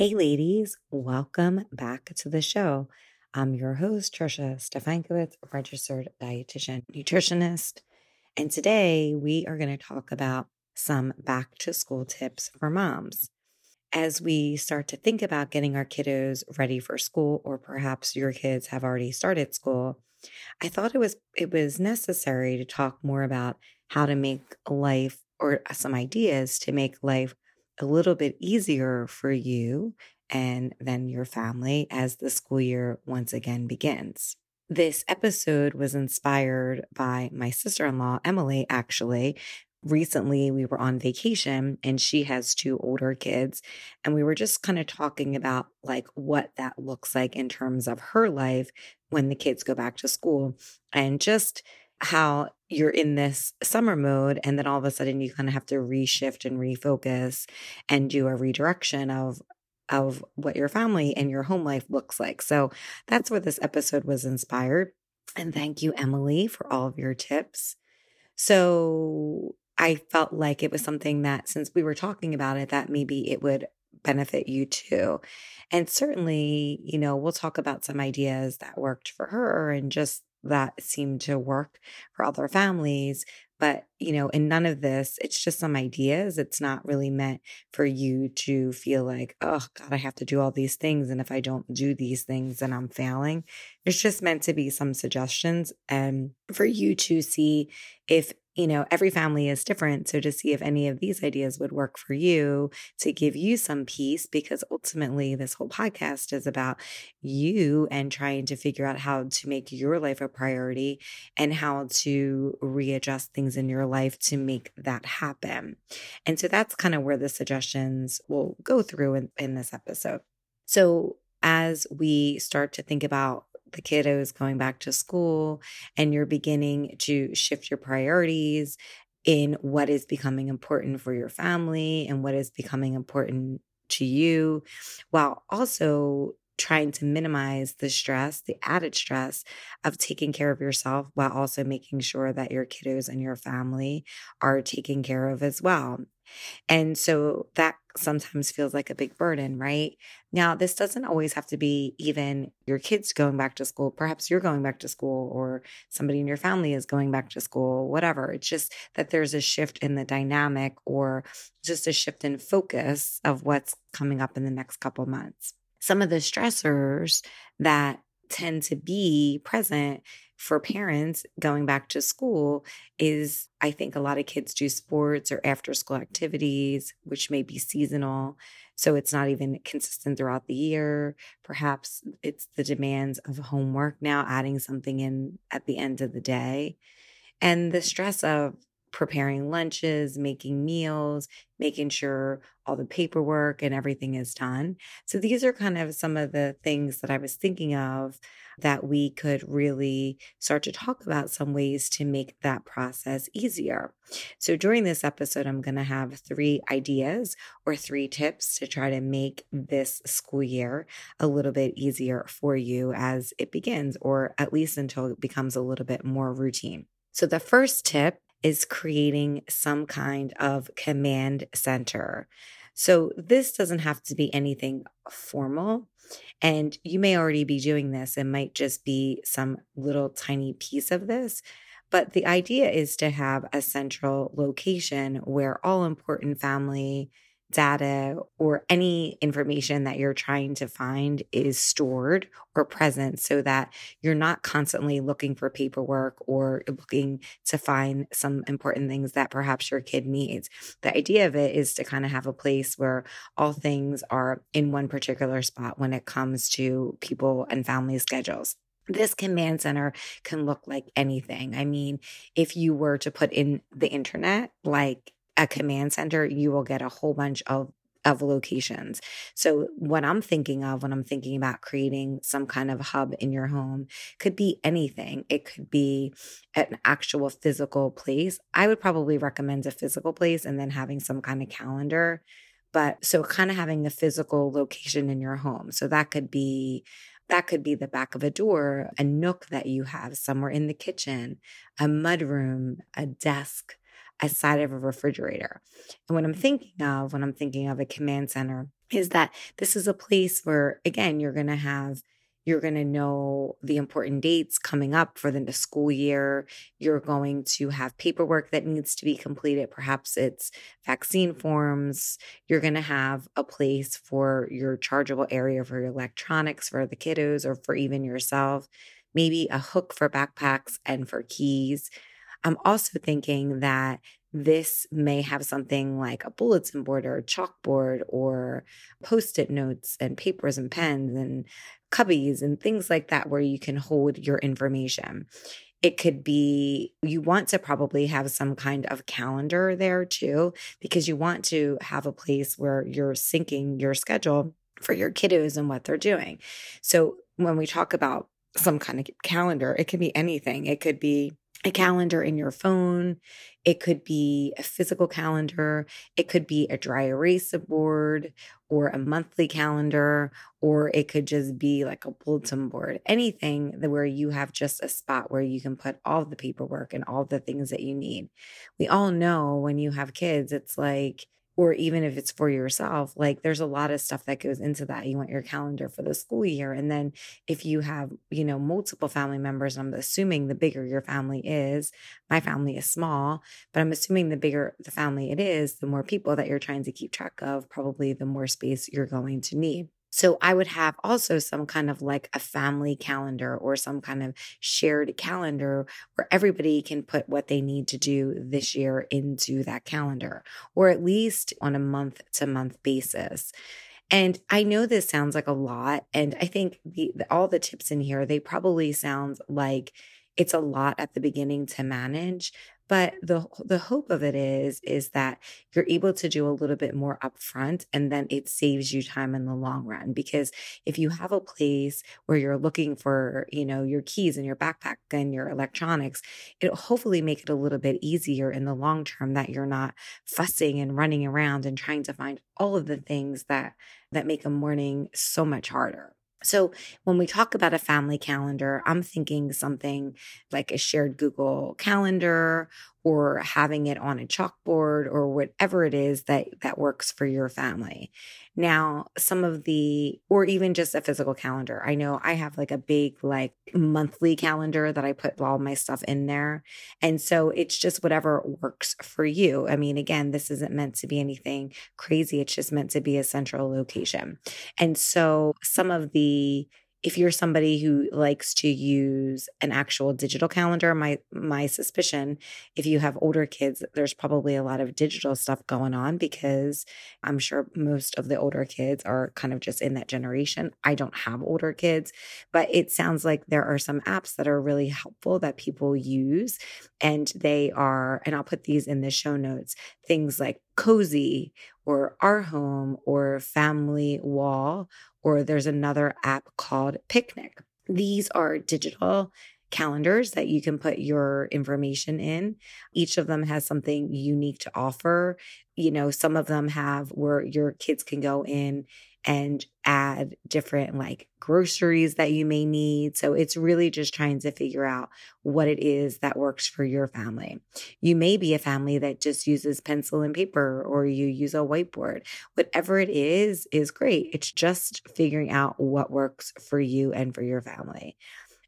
Hey, ladies, welcome back to the show. I'm your host, Trisha Stefankowitz, registered dietitian nutritionist. And today we are going to talk about some back to school tips for moms. As we start to think about getting our kiddos ready for school, or perhaps your kids have already started school, I thought it was it was necessary to talk more about how to make life or some ideas to make life a little bit easier for you and then your family as the school year once again begins. This episode was inspired by my sister in law, Emily, actually. Recently, we were on vacation and she has two older kids. And we were just kind of talking about like what that looks like in terms of her life when the kids go back to school and just how you're in this summer mode and then all of a sudden you kind of have to reshift and refocus and do a redirection of of what your family and your home life looks like. So that's where this episode was inspired. And thank you Emily for all of your tips. So I felt like it was something that since we were talking about it that maybe it would benefit you too. And certainly, you know, we'll talk about some ideas that worked for her and just that seem to work for other families. But, you know, in none of this, it's just some ideas. It's not really meant for you to feel like, oh, God, I have to do all these things. And if I don't do these things, then I'm failing. It's just meant to be some suggestions and for you to see if you know, every family is different. So to see if any of these ideas would work for you to give you some peace, because ultimately this whole podcast is about you and trying to figure out how to make your life a priority and how to readjust things in your life to make that happen. And so that's kind of where the suggestions will go through in, in this episode. So as we start to think about the kiddos going back to school and you're beginning to shift your priorities in what is becoming important for your family and what is becoming important to you, while also trying to minimize the stress, the added stress of taking care of yourself while also making sure that your kiddos and your family are taken care of as well. And so that sometimes feels like a big burden, right? Now, this doesn't always have to be even your kids going back to school. Perhaps you're going back to school or somebody in your family is going back to school, whatever. It's just that there's a shift in the dynamic or just a shift in focus of what's coming up in the next couple months. Some of the stressors that tend to be present for parents going back to school is I think a lot of kids do sports or after school activities, which may be seasonal. So it's not even consistent throughout the year. Perhaps it's the demands of homework now, adding something in at the end of the day. And the stress of preparing lunches, making meals, making sure all the paperwork and everything is done. So these are kind of some of the things that I was thinking of that we could really start to talk about some ways to make that process easier. So during this episode, I'm going to have three ideas or three tips to try to make this school year a little bit easier for you as it begins, or at least until it becomes a little bit more routine. So the first tip is creating some kind of command center. So this doesn't have to be anything formal. And you may already be doing this. It might just be some little tiny piece of this. But the idea is to have a central location where all important family data or any information that you're trying to find is stored or present so that you're not constantly looking for paperwork or looking to find some important things that perhaps your kid needs. The idea of it is to kind of have a place where all things are in one particular spot when it comes to people and family schedules this command center can look like anything. I mean, if you were to put in the internet, like a command center, you will get a whole bunch of of locations. So what I'm thinking of when I'm thinking about creating some kind of hub in your home could be anything. It could be an actual physical place. I would probably recommend a physical place and then having some kind of calendar. But so kind of having a physical location in your home. So that could be that could be the back of a door, a nook that you have somewhere in the kitchen, a mudroom, a desk, a side of a refrigerator. And what I'm mm-hmm. thinking of when I'm thinking of a command center is that this is a place where, again, you're going to have you're going to know the important dates coming up for the school year. You're going to have paperwork that needs to be completed. Perhaps it's vaccine forms. You're going to have a place for your chargeable area for your electronics for the kiddos or for even yourself. Maybe a hook for backpacks and for keys. I'm also thinking that this may have something like a bulletin board or a chalkboard or post it notes and papers and pens and cubbies and things like that where you can hold your information. It could be you want to probably have some kind of calendar there too, because you want to have a place where you're syncing your schedule for your kiddos and what they're doing. So when we talk about some kind of calendar, it can be anything. It could be a calendar in your phone. It could be a physical calendar. It could be a dry erase board or a monthly calendar, or it could just be like a bulletin board. Anything where you have just a spot where you can put all the paperwork and all the things that you need. We all know when you have kids, it's like or even if it's for yourself, like there's a lot of stuff that goes into that. You want your calendar for the school year. And then if you have, you know, multiple family members, I'm assuming the bigger your family is, my family is small, but I'm assuming the bigger the family it is, the more people that you're trying to keep track of, probably the more space you're going to need. So I would have also some kind of like a family calendar or some kind of shared calendar where everybody can put what they need to do this year into that calendar, or at least on a month to month basis. And I know this sounds like a lot. And I think the, the, all the tips in here, they probably sound like it's a lot at the beginning to manage, but the the hope of it is is that you're able to do a little bit more upfront and then it saves you time in the long run because if you have a place where you're looking for, you know, your keys and your backpack and your electronics, it'll hopefully make it a little bit easier in the long term that you're not fussing and running around and trying to find all of the things that that make a morning so much harder. So when we talk about a family calendar, I'm thinking something like a shared Google calendar or having it on a chalkboard or whatever it is that that works for your family. Now, some of the or even just a physical calendar. I know I have like a big like monthly calendar that I put all my stuff in there. And so it's just whatever works for you. I mean, again, this isn't meant to be anything crazy. It's just meant to be a central location. And so some of the if you're somebody who likes to use an actual digital calendar my my suspicion if you have older kids there's probably a lot of digital stuff going on because i'm sure most of the older kids are kind of just in that generation. I don't have older kids but it sounds like there are some apps that are really helpful that people use and they are and i'll put these in the show notes things like Cozi or our home or family wall or there's another app called Picniic. These are digital calendars that you can put your information in. Each of them has something unique to offer. You know, some of them have where your kids can go in and add different like groceries that you may need. So it's really just trying to figure out what it is that works for your family. You may be a family that just uses pencil and paper or you use a whiteboard. Whatever it is, is great. It's just figuring out what works for you and for your family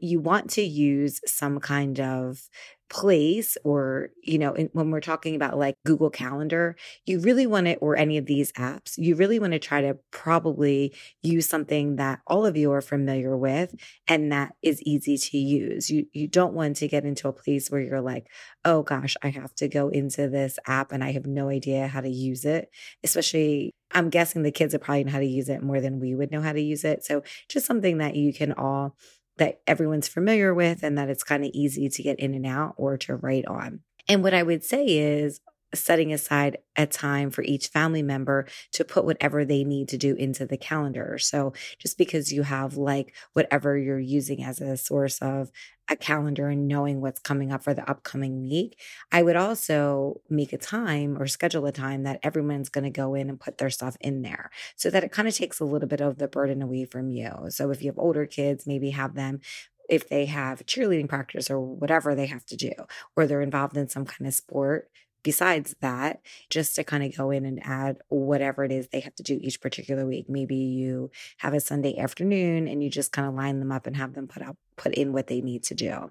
you want to use some kind of place or you know in, when we're talking about like google calendar you really want to or any of these apps you really want to try to probably use something that all of you are familiar with and that is easy to use. You you don't want to get into a place where you're like oh gosh i have to go into this app and i have no idea how to use it. Especially i'm guessing the kids are probably know how to use it more than we would know how to use it. So just something that you can all that everyone's familiar with and that it's kind of easy to get in and out or to write on. And what I would say is setting aside a time for each family member to put whatever they need to do into the calendar. So just because you have like whatever you're using as a source of a calendar and knowing what's coming up for the upcoming week, I would also make a time or schedule a time that everyone's going to go in and put their stuff in there so that it kind of takes a little bit of the burden away from you. So if you have older kids, maybe have them if they have cheerleading practice or whatever they have to do, or they're involved in some kind of sport, besides that, just to kind of go in and add whatever it is they have to do each particular week. Maybe you have a Sunday afternoon and you just kind of line them up and have them put out put in what they need to do.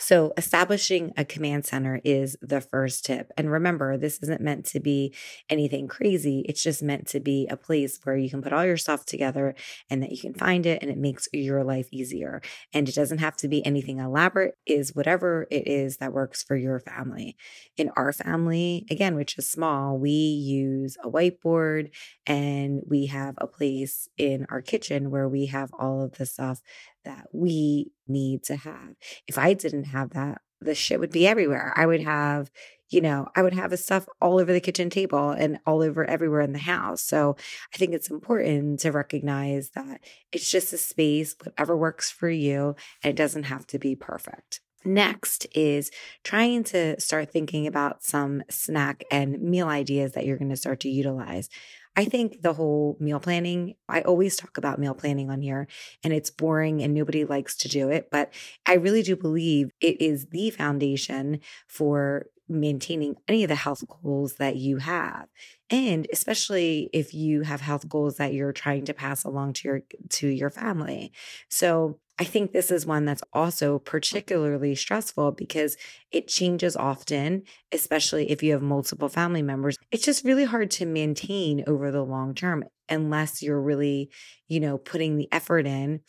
So, establishing a command center is the first tip. And remember, this isn't meant to be anything crazy. It's just meant to be a place where you can put all your stuff together and that you can find it and it makes your life easier. And it doesn't have to be anything elaborate, is whatever it is that works for your family. In our family, again, which is small, we use a whiteboard and we have a place in our kitchen where we have all of the stuff that we need to have. If I didn't have that, the shit would be everywhere. I would have, you know, I would have the stuff all over the kitchen table and all over everywhere in the house. So I think it's important to recognize that it's just a space, whatever works for you, and it doesn't have to be perfect. Next is trying to start thinking about some snack and meal ideas that you're going to start to utilize. I think the whole meal planning, I always talk about meal planning on here and it's boring and nobody likes to do it, but I really do believe it is the foundation for maintaining any of the health goals that you have. And especially if you have health goals that you're trying to pass along to your to your family. So I think this is one that's also particularly stressful because it changes often, especially if you have multiple family members. It's just really hard to maintain over the long term unless you're really, you know, putting the effort in.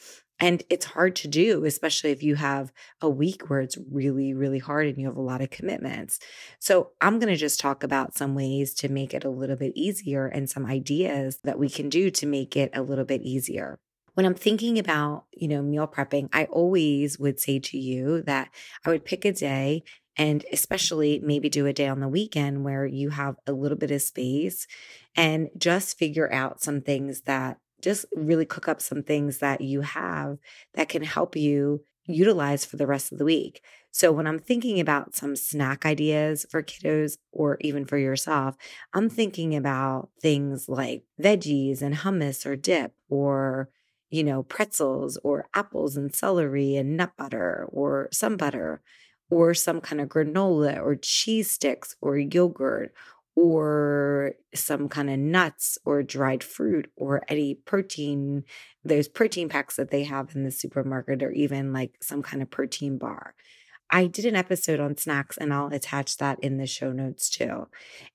And it's hard to do, especially if you have a week where it's really, really hard and you have a lot of commitments. So, I'm going to just talk about some ways to make it a little bit easier and some ideas that we can do to make it a little bit easier when I'm thinking about, you know, meal prepping, I always would say to you that I would pick a day and especially maybe do a day on the weekend where you have a little bit of space and just figure out some things that just really cook up some things that you have that can help you utilize for the rest of the week. So when I'm thinking about some snack ideas for kiddos or even for yourself, I'm thinking about things like veggies and hummus or dip or you know, pretzels or apples and celery and nut butter or some butter or some kind of granola or cheese sticks or yogurt or some kind of nuts or dried fruit or any protein. There's protein packs that they have in the supermarket or even like some kind of protein bar. I did an episode on snacks and I'll attach that in the show notes too.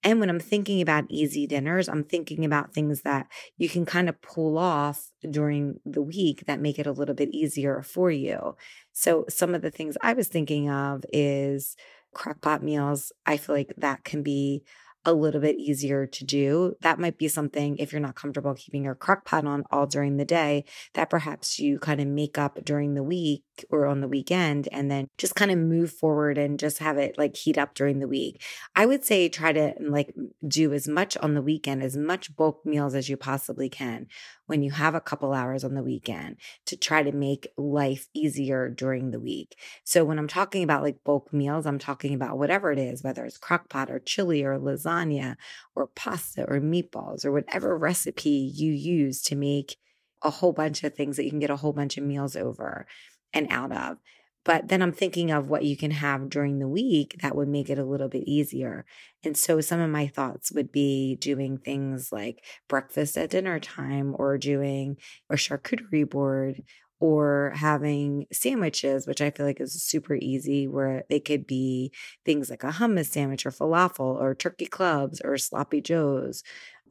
And when I'm thinking about easy dinners, I'm thinking about things that you can kind of pull off during the week that make it a little bit easier for you. So, some of the things I was thinking of is crockpot meals. I feel like that can be a little bit easier to do. That might be something if you're not comfortable keeping your crock pot on all during the day, that perhaps you kind of make up during the week or on the weekend and then just kind of move forward and just have it like heat up during the week. I would say try to mm, like do as much on the weekend, as much bulk meals as you possibly can when you have a couple hours on the weekend to try to make life easier during the week. So when I'm talking about like bulk meals, I'm talking about whatever it is, whether it's crock pot or chili or lasagna or pasta or meatballs or whatever recipe you use to make a whole bunch of things that you can get a whole bunch of meals over and out of. But then I'm thinking of what you can have during the week that would make it a little bit easier. And so some of my thoughts would be doing things like breakfast at dinner time or doing a charcuterie board or having sandwiches, which I feel like is super easy, where they could be things like a hummus sandwich or falafel or turkey clubs or sloppy joes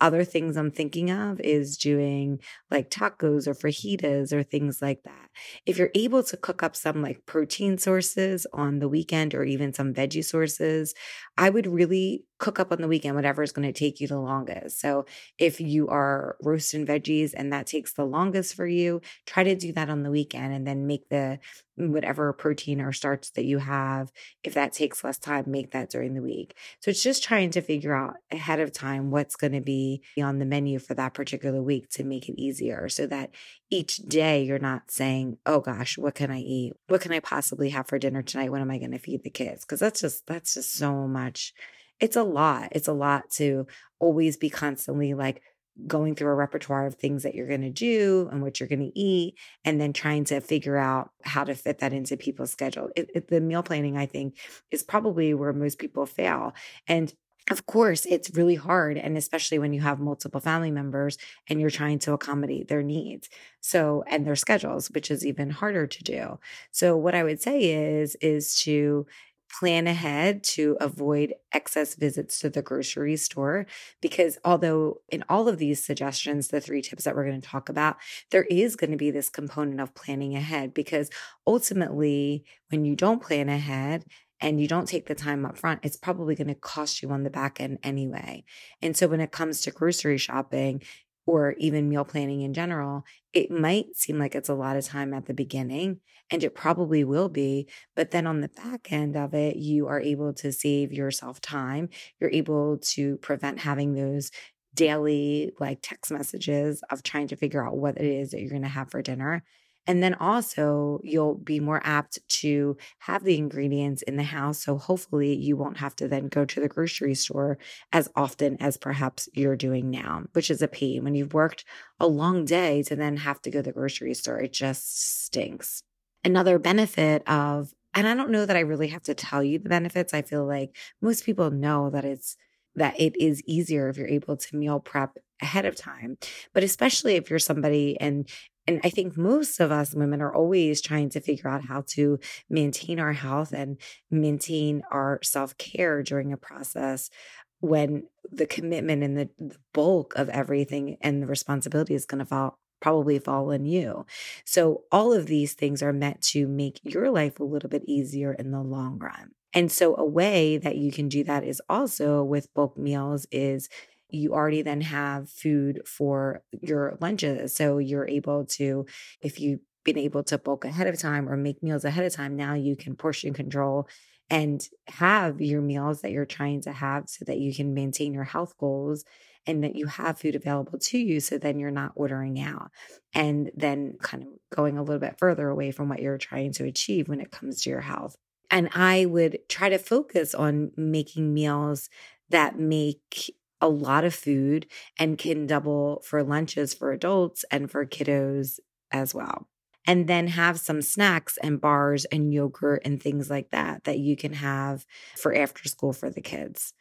other things I'm thinking of is doing like tacos or fajitas or things like that. If you're able to cook up some like protein sources on the weekend or even some veggie sources, I would really cook up on the weekend whatever is going to take you the longest. So if you are roasting veggies and that takes the longest for you, try to do that on the weekend and then make the mm, whatever protein or starch that you have. If that takes less time, make that during the week. So it's just trying to figure out ahead of time what's going to be on the menu for that particular week to make it easier so that each day you're not saying, oh gosh, what can I eat? What can I possibly have for dinner tonight? When am I going to feed the kids? Because that's just, that's just so much. It's a lot. It's a lot to always be constantly like, going through a repertoire of things that you're going to do and what you're going to eat, and then trying to figure out how to fit that into people's schedule. It, it, the meal planning, I think, is probably where most people fail. And of course, it's really hard. And especially when you have multiple family members and you're trying to accommodate their needs. So, and their schedules, which is even harder to do. So, what I would say is, is to plan ahead to avoid excess visits to the grocery store. Because although in all of these suggestions, the three tips that we're going to talk about, there is going to be this component of planning ahead. Because ultimately, when you don't plan ahead, and you don't take the time up front, it's probably going to cost you on the back end anyway. And so when it comes to grocery shopping, or even meal planning in general, it might seem like it's a lot of time at the beginning, and it probably will be. But then on the back end of it, you are able to save yourself time. You're able to prevent having those daily like text messages of trying to figure out what it is that you're going to have for dinner. And then also, you'll be more apt to have the ingredients in the house. So, hopefully, you won't have to then go to the grocery store as often as perhaps you're doing now, which is a pain. When you've worked a long day to then have to go to the grocery store, it just stinks. Another benefit of, and I don't know that I really have to tell you the benefits. I feel like most people know that it's that it is easier if you're able to meal prep ahead of time. But especially if you're somebody and and I think most of us women are always trying to figure out how to maintain our health and maintain our self care during a process when the commitment and the, the, bulk of everything and the responsibility is going to fall probably fall on you. So all of these things are meant to make your life a little bit easier in the long run. And so a way that you can do that is also with bulk meals is you already then have food for your lunches. So you're able to, if you've been able to bulk ahead of time or make meals ahead of time, now you can portion control and have your meals that you're trying to have so that you can maintain your health goals and that you have food available to you so then you're not ordering out and then kind of going a little bit further away from what you're trying to achieve when it comes to your health. And I would try to focus on making meals that make a lot of food and can double for lunches for adults and for kiddos as well. And then have some snacks and bars and yogurt and things like that that you can have for after school for the kids.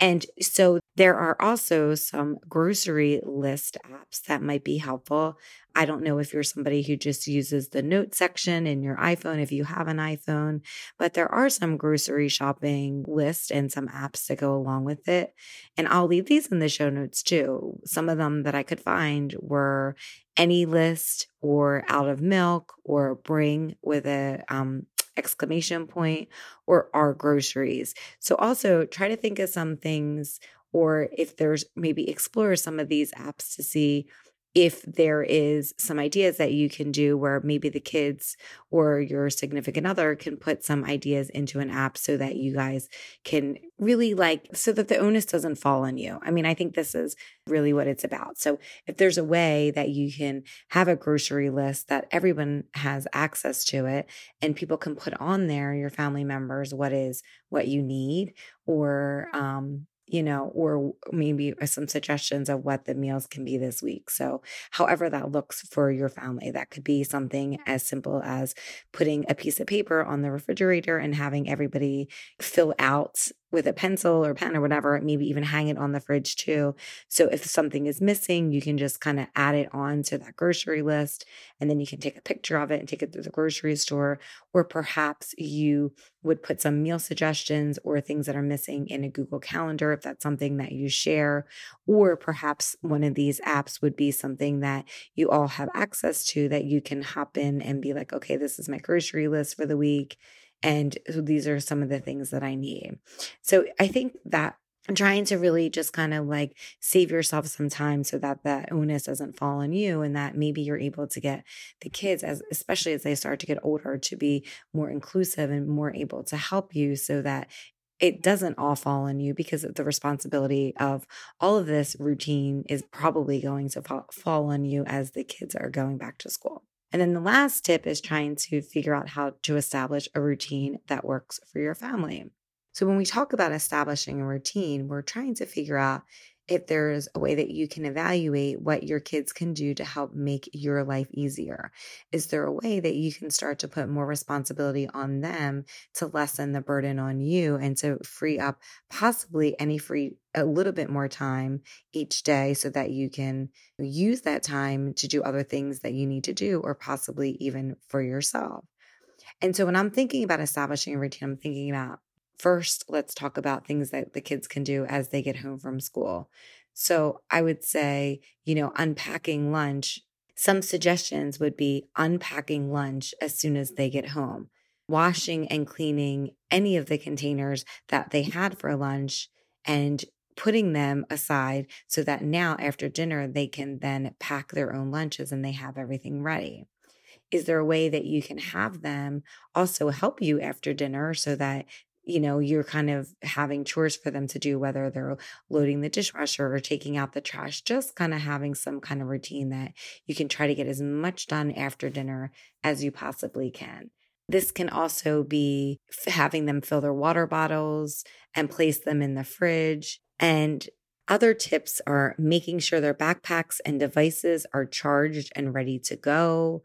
And so there are also some grocery list apps that might be helpful. I don't know if you're somebody who just uses the note section in your iPhone, if you have an iPhone, but there are some grocery shopping lists and some apps that go along with it. And I'll leave these in the show notes too. Some of them that I could find were Any-List or Out of Milk or Bring with a um, exclamation point or our groceries. So also try to think of some things or if there's maybe explore some of these apps to see if there is some ideas that you can do where maybe the kids or your significant other can put some ideas into an app so that you guys can really like so that the onus doesn't fall on you. I mean, I think this is really what it's about. So if there's a way that you can have a grocery list that everyone has access to it and people can put on there your family members what is what you need or um you know, or maybe uh, some suggestions of what the meals can be this week. So, however that looks for your family, that could be something as simple as putting a piece of paper on the refrigerator and having everybody fill out with a pencil or pen or whatever, maybe even hang it on the fridge too. So if something is missing, you can just kind of add it on to that grocery list and then you can take a picture of it and take it to the grocery store. Or perhaps you would put some meal suggestions or things that are missing in a Google Calendar if that's something that you share. Or perhaps one of these apps would be something that you all have access to that you can hop in and be like, okay, this is my grocery list for the week and so these are some of the things that I need. So I think that trying to really just kind of like save yourself some time so that the onus doesn't fall on you and that maybe you're able to get the kids as especially as they start to get older to be more inclusive and more able to help you so that it doesn't all fall on you because the responsibility of all of this routine is probably going to fall on you as the kids are going back to school. And then the last tip is trying to figure out how to establish a routine that works for your family. So when we talk about establishing a routine, we're trying to figure out if there's a way that you can evaluate what your kids can do to help make your life easier. Is there a way that you can start to put more responsibility on them to lessen the burden on you and to free up possibly any free a little bit more time each day so that you can use that time to do other things that you need to do or possibly even for yourself. And so when I'm thinking about establishing a routine, I'm thinking about first, let's talk about things that the kids can do as they get home from school. So I would say, you know, unpacking lunch. Some suggestions would be unpacking lunch as soon as they get home, washing and cleaning any of the containers that they had for lunch and putting them aside so that now after dinner they can then pack their own lunches and they have everything ready. Is there a way that you can have them also help you after dinner so that you know, you're kind of having chores for them to do, whether they're loading the dishwasher or taking out the trash, just kind of having some kind of routine that you can try to get as much done after dinner as you possibly can. This can also be having them fill their water bottles and place them in the fridge. And other tips are making sure their backpacks and devices are charged and ready to go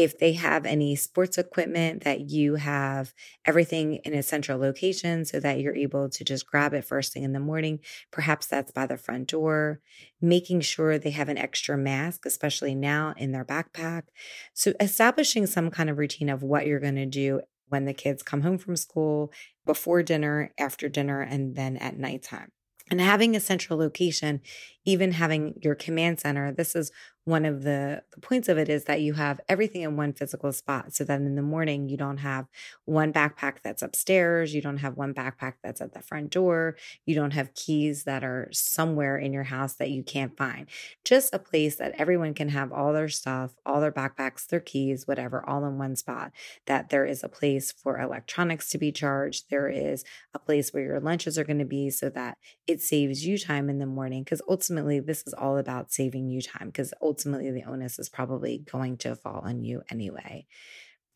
if they have any sports equipment that you have everything in a central location so that you're able to just grab it first thing in the morning, perhaps that's by the front door, making sure they have an extra mask, especially now in their backpack. So, establishing some kind of routine of what you're going to do when the kids come home from school, before dinner, after dinner, and then at nighttime. And having a central location, even having your command center, this is one of the, points of it is that you have everything in one physical spot. So that in the morning you don't have one backpack that's upstairs you don't have one backpack that's at the front door you don't have keys that are somewhere in your house that you can't find. Just a place that everyone can have all their stuff all their backpacks their keys whatever all in one spot that there is a place for electronics to be charged there is a place where your lunches are going to be so that it saves you time in the morning because ultimately this is all about saving you time because ultimately the onus is probably going to fall on you anyway.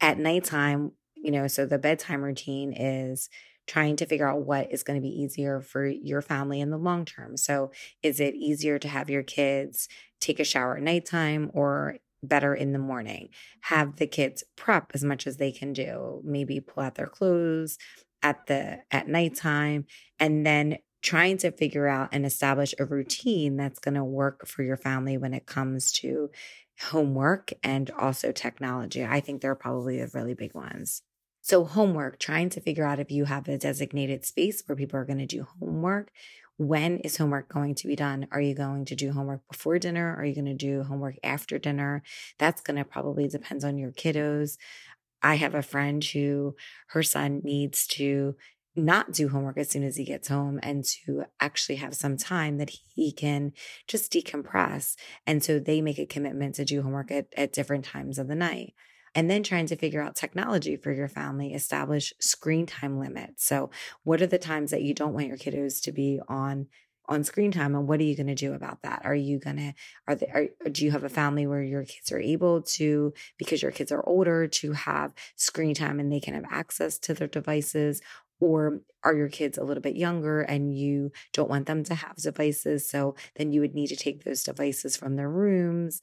At nighttime, you know, so the bedtime routine is trying to figure out what is going to be easier for your family in the long term. So, is it easier to have your kids take a shower at nighttime or better in the morning? Have the kids prep as much as they can do, maybe pull out their clothes at the at nighttime and then trying to figure out and establish a routine that's going to work for your family when it comes to homework and also technology. I think they're probably the really big ones. So, homework, trying to figure out if you have a designated space where people are going to do homework. When is homework going to be done? Are you going to do homework before dinner? Are you going to do homework after dinner? That's going to probably depends on your kiddos. I have a friend who her son needs to not do homework as soon as he gets home and to actually have some time that he can just decompress. And so they make a commitment to do homework at, at different times of the night. And then trying to figure out technology for your family, establish screen time limits. So, what are the times that you don't want your kiddos to be on on screen time and what are you going to do about that are you going to are they are, do you have a family where your kids are able to because your kids are older to have screen time and they can have access to their devices or are your kids a little bit younger and you don't want them to have devices? So then you would need to take those devices from their rooms.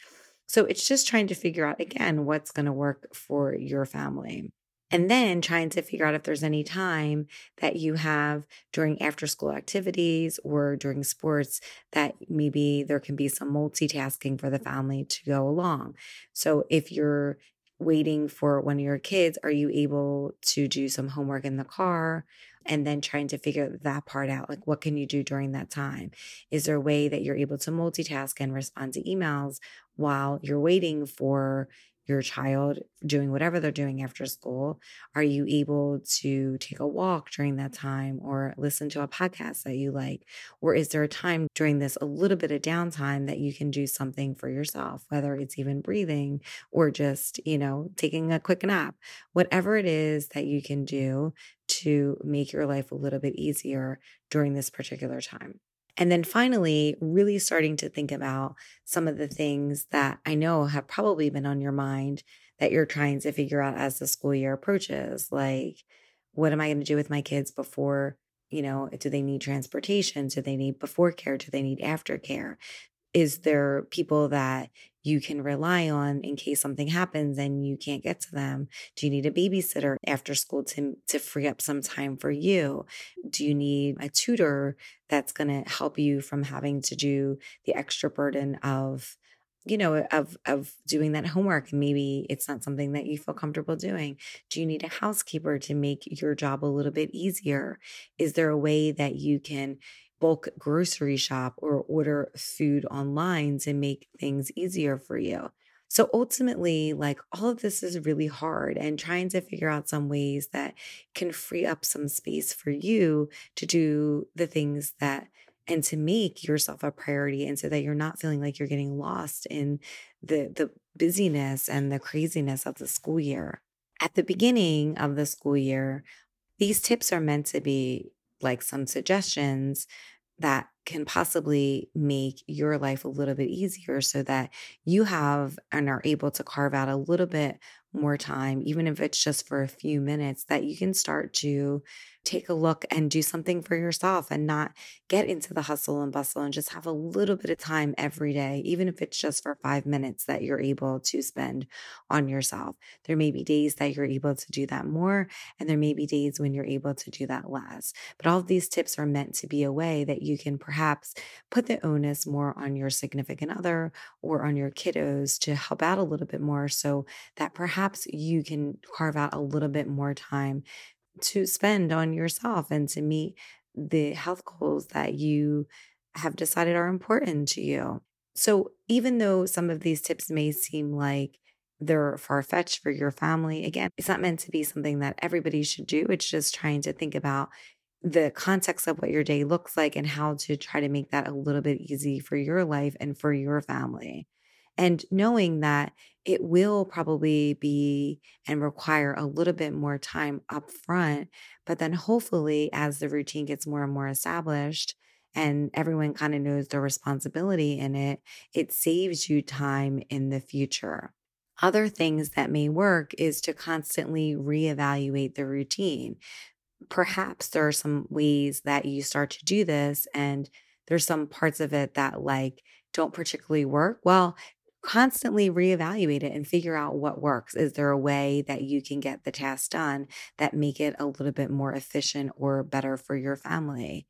So it's just trying to figure out again what's going to work for your family. And then trying to figure out if there's any time that you have during after school activities or during sports that maybe there can be some multitasking for the family to go along. So if you're waiting for one of your kids, are you able to do some homework in the car? And then trying to figure that part out. Like, what can you do during that time? Is there a way that you're able to multitask and respond to emails while you're waiting for your child doing whatever they're doing after school? Are you able to take a walk during that time or listen to a podcast that you like? Or is there a time during this a little bit of downtime that you can do something for yourself, whether it's even breathing or just, you know, taking a quick nap? Whatever it is that you can do to make your life a little bit easier during this particular time. And then finally, really starting to think about some of the things that I know have probably been on your mind that you're trying to figure out as the school year approaches. Like, what am I going to do with my kids before you know, do they need transportation? Do they need before care? Do they need aftercare? Is there people that you can rely on in case something happens and you can't get to them? Do you need a babysitter after school to, to free up some time for you? Do you need a tutor that's going to help you from having to do the extra burden of you know of of doing that homework maybe it's not something that you feel comfortable doing do you need a housekeeper to make your job a little bit easier is there a way that you can bulk grocery shop or order food online to make things easier for you so ultimately like all of this is really hard and trying to figure out some ways that can free up some space for you to do the things that and to make yourself a priority and so that you're not feeling like you're getting lost in the the busyness and the craziness of the school year. At the beginning of the school year, these tips are meant to be like some suggestions that can possibly make your life a little bit easier so that you have and are able to carve out a little bit more time, even if it's just for a few minutes, that you can start to take a look and do something for yourself and not get into the hustle and bustle and just have a little bit of time every day, even if it's just for five minutes that you're able to spend on yourself. There may be days that you're able to do that more, and there may be days when you're able to do that less. But all of these tips are meant to be a way that you can perhaps put the onus more on your significant other or on your kiddos to help out a little bit more so that perhaps you can carve out a little bit more time to spend on yourself and to meet the health goals that you have decided are important to you. So, even though some of these tips may seem like they're far fetched for your family, again, it's not meant to be something that everybody should do. It's just trying to think about the context of what your day looks like and how to try to make that a little bit easy for your life and for your family. And knowing that it will probably be and require a little bit more time up front. But then hopefully, as the routine gets more and more established, and everyone kind of knows their responsibility in it, it saves you time in the future. Other things that may work is to constantly reevaluate the routine. Perhaps there are some ways that you start to do this, and there's some parts of it that like don't particularly work. Well, constantly reevaluate it and figure out what works. Is there a way that you can get the task done that make it a little bit more efficient or better for your family?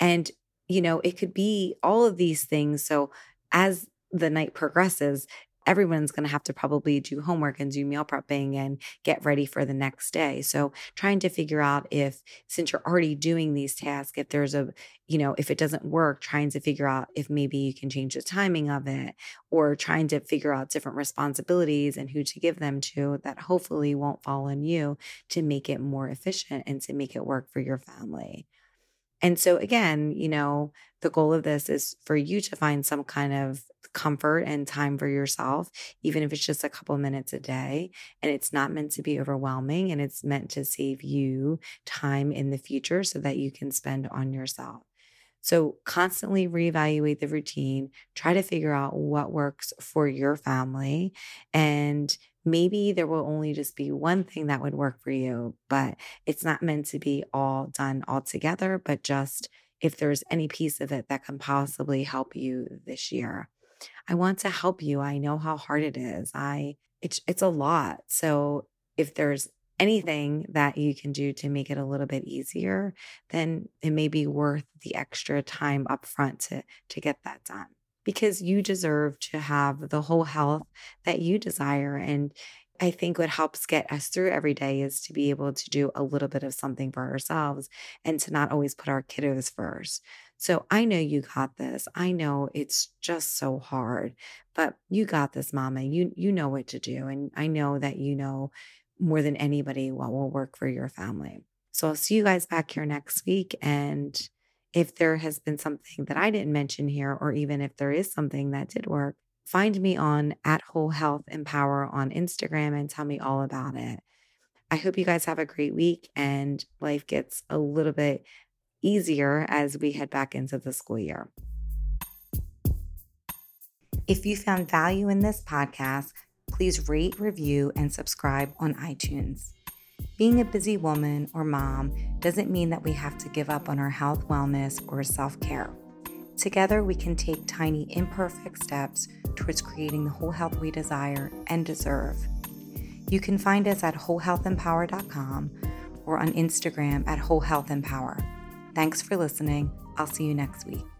And you know, it could be all of these things. So as the night progresses, everyone's going to have to probably do homework and do meal prepping and get ready for the next day. So trying to figure out if since you're already doing these tasks if there's a you know if it doesn't work trying to figure out if maybe you can change the timing of it or trying to figure out different responsibilities and who to give them to that hopefully won't fall on you to make it more efficient and to make it work for your family. And so, again, you know, the goal of this is for you to find some kind of comfort and time for yourself, even if it's just a couple minutes a day. And it's not meant to be overwhelming and it's meant to save you time in the future so that you can spend on yourself. So, constantly reevaluate the routine, try to figure out what works for your family, and maybe there will only just be one thing that would work for you, but it's not meant to be all done all together, but just if there's any piece of it that can possibly help you this year. I want to help you. I know how hard it is. I it's it's a lot. So if there's anything that you can do to make it a little bit easier, then it may be worth the extra time up front to to get that done. Because you deserve to have the whole health that you desire. And I think what helps get us through every day is to be able to do a little bit of something for ourselves and to not always put our kiddos first. So I know you got this. I know it's just so hard, but you got this, mama. You you know what to do and I know that you know more than anybody what will work for your family. So I'll see you guys back here next week. And if there has been something that I didn't mention here, or even if there is something that did work, find me on at Whole Health Empower on Instagram and tell me all about it. I hope you guys have a great week and life gets a little bit easier as we head back into the school year. If you found value in this podcast, please rate, review, and subscribe on iTunes. Being a busy woman or mom doesn't mean that we have to give up on our health, wellness, or self care. Together, we can take tiny, imperfect steps towards creating the whole health we desire and deserve. You can find us at wholehealthempower.com or on Instagram at wholehealthempower. Thanks for listening. I'll see you next week.